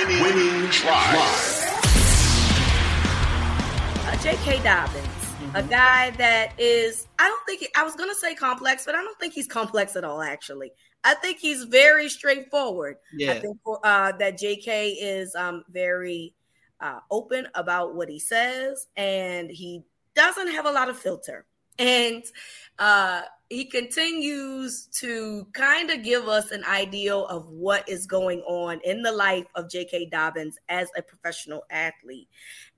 Winning, winning Uh, J.K. Dobbins, a guy that is, I don't think, I was going to say complex, but I don't think he's complex at all, actually. I think he's very straightforward. Yeah. I think uh, that J.K. is um, very uh, open about what he says, and he doesn't have a lot of filter. And uh, he continues to kind of give us an idea of what is going on in the life of J.K. Dobbins as a professional athlete.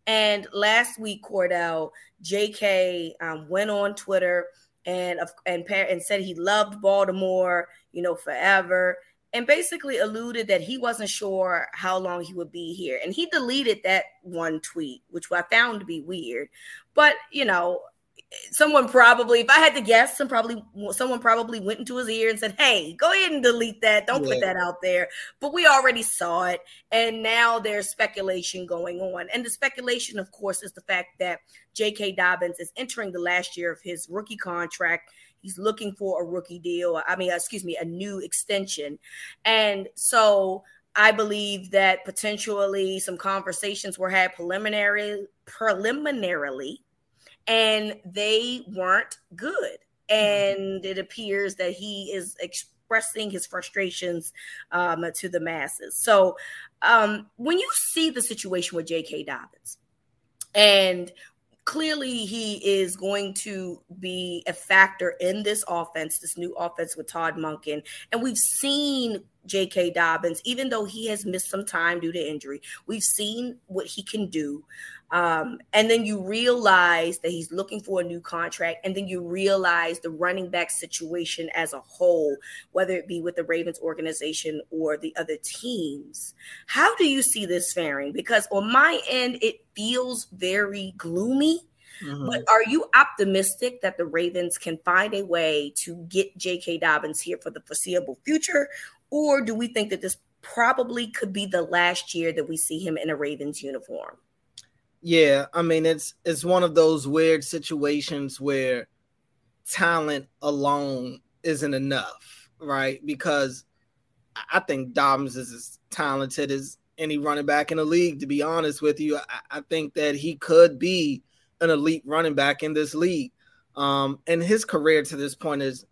And last week, Cordell, J.K. Um, went on Twitter and and and said he loved Baltimore, you know, forever, and basically alluded that he wasn't sure how long he would be here. And he deleted that one tweet, which I found to be weird. But you know, someone probably, if I had to guess, some probably someone probably went into his ear and said, "Hey, go ahead and delete that. Don't yeah. put that out there." But we already saw it, and now there's speculation going on. And the speculation, of course, is the fact that J.K. Dobbins is entering the last year of his rookie contract. He's looking for a rookie deal. I mean, excuse me, a new extension, and so. I believe that potentially some conversations were had preliminary preliminarily and they weren't good. And it appears that he is expressing his frustrations um, to the masses. So um, when you see the situation with J.K. Dobbins, and clearly he is going to be a factor in this offense, this new offense with Todd Monken. And we've seen J.K. Dobbins, even though he has missed some time due to injury, we've seen what he can do. Um, and then you realize that he's looking for a new contract. And then you realize the running back situation as a whole, whether it be with the Ravens organization or the other teams. How do you see this faring? Because on my end, it feels very gloomy. Mm-hmm. But are you optimistic that the Ravens can find a way to get J.K. Dobbins here for the foreseeable future? Or do we think that this probably could be the last year that we see him in a Ravens uniform? Yeah, I mean it's it's one of those weird situations where talent alone isn't enough, right? Because I think Dobbins is as talented as any running back in the league. To be honest with you, I, I think that he could be an elite running back in this league. Um, and his career to this point is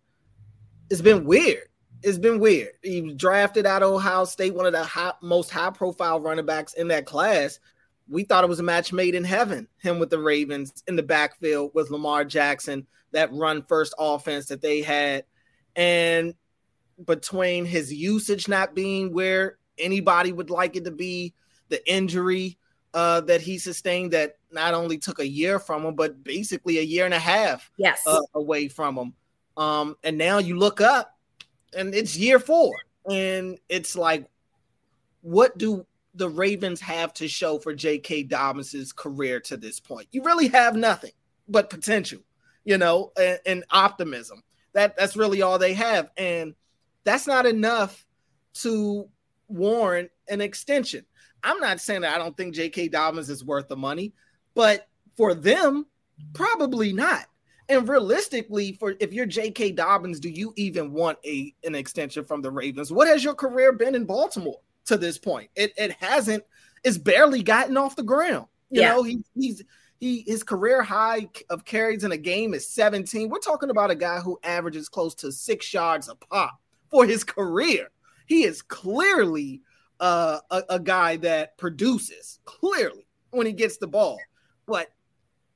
it's been weird. It's been weird. He was drafted out of Ohio State, one of the high, most high profile running backs in that class we thought it was a match made in heaven. Him with the Ravens in the backfield with Lamar Jackson, that run first offense that they had. And between his usage not being where anybody would like it to be, the injury uh, that he sustained that not only took a year from him, but basically a year and a half yes. uh, away from him. Um, and now you look up and it's year four. And it's like, what do the Ravens have to show for J.K. Dobbins' career to this point? You really have nothing but potential, you know, and, and, optimism. That that's really all they have, and that's not enough to warrant an extension. I'm not saying that I don't think J.K. Dobbins is worth the money, but for them, probably not. And realistically, for if you're J.K. Dobbins, do you even want a an extension from the Ravens? What has your career been in Baltimore? to this point. It it hasn't. It's barely gotten off the ground. You yeah. know, he, he's he his career high of carries in a game is 17. We're talking about a guy who averages close to six yards a pop for his career. He is clearly uh, a, a guy that produces clearly when he gets the ball, but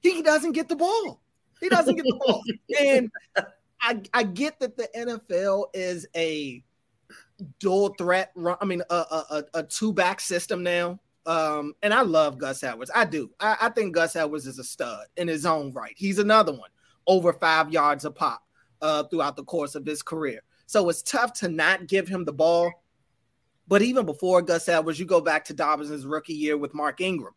he doesn't get the ball. He doesn't get the ball, and I I get that the NFL is a dual threat. I mean, a, a, a two back system now. Um, and I love Gus Edwards. I do. I, I, think Gus Edwards is a stud in his own right. He's another one over five yards a pop uh, throughout the course of his career. So it's tough to not give him the ball. But even before Gus Edwards, you go back to Dobbins' rookie year with Mark Ingram.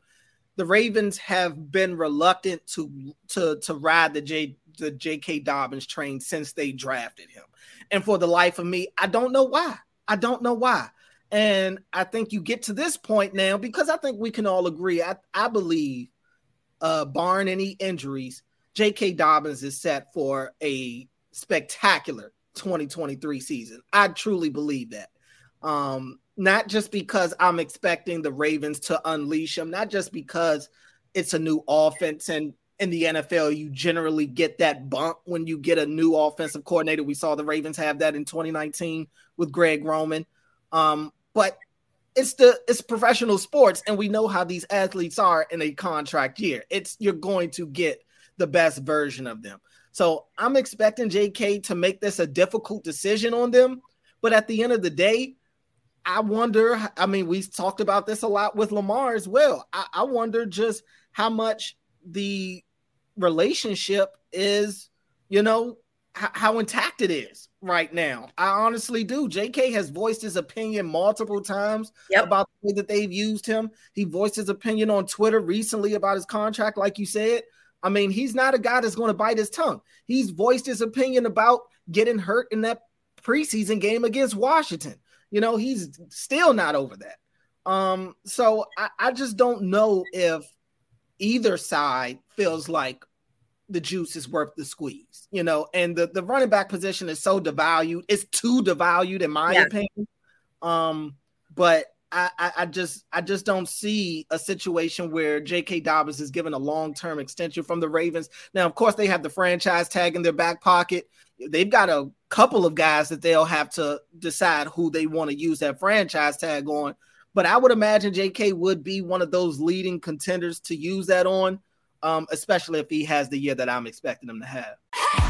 The Ravens have been reluctant to to to ride the J the J.K. Dobbins train since they drafted him. And for the life of me, I don't know why. I don't know why. And I think you get to this point now because I think we can all agree. I, I believe, uh, barring any injuries, J.K. Dobbins is set for a spectacular 2023 season. I truly believe that. Um, not just because I'm expecting the Ravens to unleash him, not just because it's a new offense and in the NFL, you generally get that bump when you get a new offensive coordinator. We saw the Ravens have that in 2019 with Greg Roman. Um, but it's the it's professional sports, and we know how these athletes are in a contract year. It's you're going to get the best version of them. So I'm expecting JK to make this a difficult decision on them. But at the end of the day, I wonder. I mean, we've talked about this a lot with Lamar as well. I, I wonder just how much the relationship is, you know, h- how intact it is right now. I honestly do. JK has voiced his opinion multiple times yep. about the way that they've used him. He voiced his opinion on Twitter recently about his contract, like you said. I mean, he's not a guy that's going to bite his tongue. He's voiced his opinion about getting hurt in that preseason game against Washington. You know, he's still not over that. Um, so I, I just don't know if either side feels like the juice is worth the squeeze, you know, and the, the running back position is so devalued. It's too devalued, in my yeah. opinion. Um, but I, I, just I just don't see a situation where J.K. Dobbins is given a long term extension from the Ravens. Now, of course, they have the franchise tag in their back pocket. They've got a couple of guys that they'll have to decide who they want to use that franchise tag on. But I would imagine J.K. would be one of those leading contenders to use that on um, especially if he has the year that I'm expecting him to have.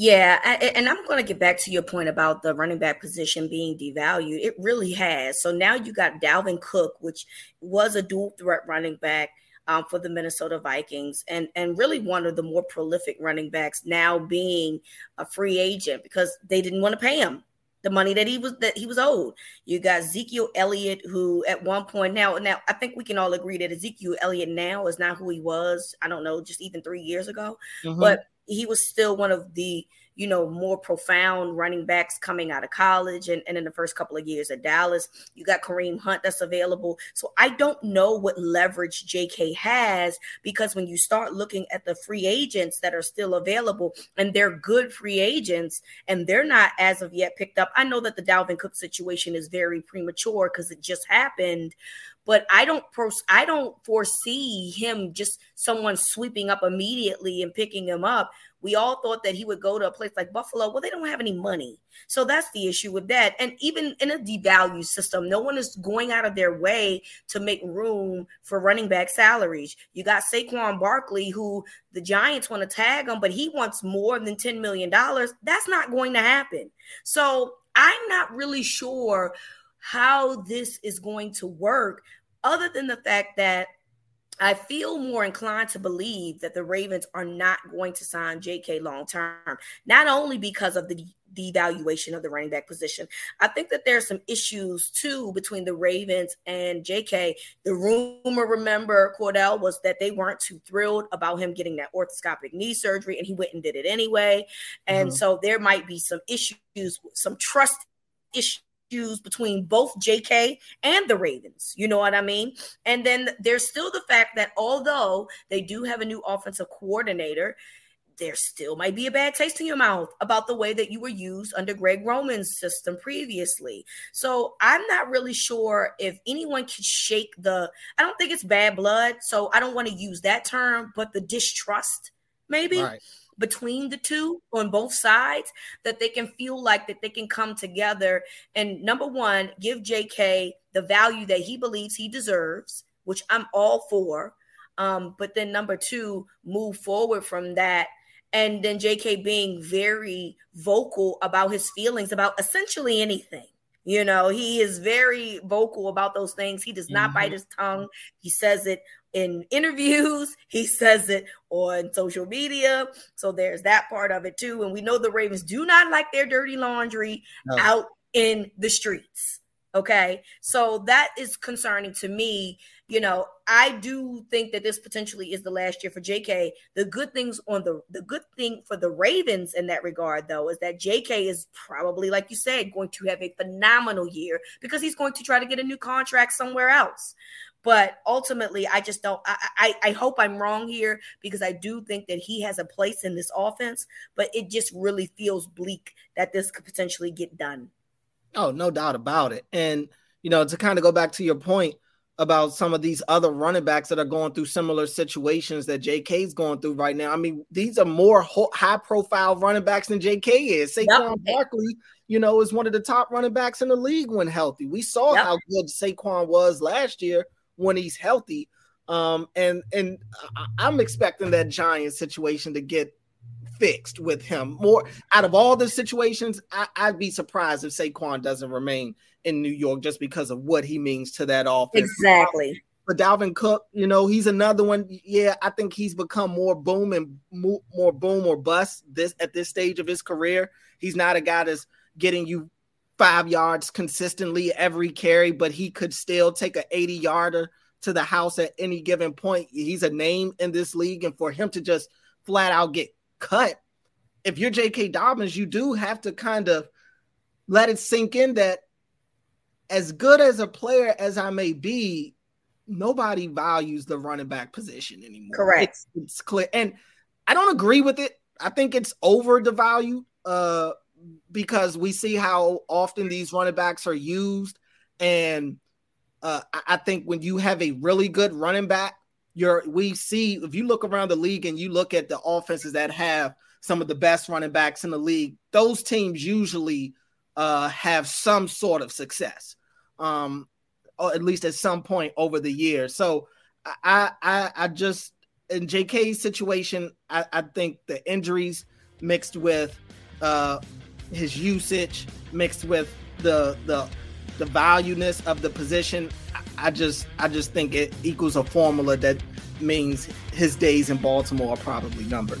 Yeah, and I'm going to get back to your point about the running back position being devalued. It really has. So now you got Dalvin Cook, which was a dual threat running back um, for the Minnesota Vikings, and and really one of the more prolific running backs now being a free agent because they didn't want to pay him the money that he was that he was owed. You got Ezekiel Elliott, who at one point now now I think we can all agree that Ezekiel Elliott now is not who he was. I don't know, just even three years ago, mm-hmm. but he was still one of the you know more profound running backs coming out of college and, and in the first couple of years at Dallas. You got Kareem Hunt that's available. So I don't know what leverage JK has because when you start looking at the free agents that are still available and they're good free agents and they're not as of yet picked up. I know that the Dalvin Cook situation is very premature because it just happened, but I don't pros- I don't foresee him just someone sweeping up immediately and picking him up. We all thought that he would go to a place like Buffalo. Well, they don't have any money. So that's the issue with that. And even in a devalue system, no one is going out of their way to make room for running back salaries. You got Saquon Barkley, who the Giants want to tag him, but he wants more than $10 million. That's not going to happen. So I'm not really sure how this is going to work, other than the fact that I feel more inclined to believe that the Ravens are not going to sign JK long term, not only because of the devaluation of the running back position. I think that there's some issues too between the Ravens and JK. The rumor, remember, Cordell, was that they weren't too thrilled about him getting that orthoscopic knee surgery, and he went and did it anyway. And mm-hmm. so there might be some issues, some trust issues issues between both JK and the Ravens. You know what I mean? And then there's still the fact that although they do have a new offensive coordinator, there still might be a bad taste in your mouth about the way that you were used under Greg Roman's system previously. So I'm not really sure if anyone can shake the, I don't think it's bad blood. So I don't want to use that term, but the distrust maybe. Right between the two on both sides that they can feel like that they can come together and number one give jk the value that he believes he deserves which i'm all for um, but then number two move forward from that and then jk being very vocal about his feelings about essentially anything you know, he is very vocal about those things. He does not mm-hmm. bite his tongue. He says it in interviews, he says it on social media. So there's that part of it too. And we know the Ravens do not like their dirty laundry no. out in the streets. Okay. So that is concerning to me you know, I do think that this potentially is the last year for JK. The good things on the the good thing for the Ravens in that regard, though, is that JK is probably, like you said, going to have a phenomenal year because he's going to try to get a new contract somewhere else. But ultimately, I just don't. I, I, I hope I'm wrong here because I do think that he has a place in this offense, but it just really feels bleak that this could potentially get done. Oh, no doubt about it. And you know, to kind of go back to your point about some of these other running backs that are going through similar situations that JK is going through right now. I mean, these are more high profile running backs than JK is. Saquon yep. Barkley, you know, is one of the top running backs in the league when healthy. We saw yep. how good Saquon was last year when he's healthy. Um, and and I'm expecting that Giant situation to get fixed with him. More out of all the situations, I, would be surprised if Saquon doesn't remain in New York just because of what he means to that offense. Exactly. But Dalvin Cook, you know, he's another one. Yeah, I think he's become more boom and more boom or bust this at this stage of his career. He's not a guy that's getting you five yards consistently every carry, but he could still take an 80 yarder to the house at any given point. He's a name in this league, and for him to just flat out get cut, if you're J.K. Dobbins, you do have to kind of let it sink in that as good as a player as I may be, nobody values the running back position anymore. Correct. It's, it's clear. And I don't agree with it. I think it's over the value uh, because we see how often these running backs are used. And uh, I think when you have a really good running back, you're we see if you look around the league and you look at the offenses that have some of the best running backs in the league, those teams usually uh, have some sort of success um, or at least at some point over the years. So I I I just in JK's situation, I, I think the injuries mixed with uh, his usage, mixed with the the the valueness of the position, I just I just think it equals a formula that means his days in Baltimore are probably numbered.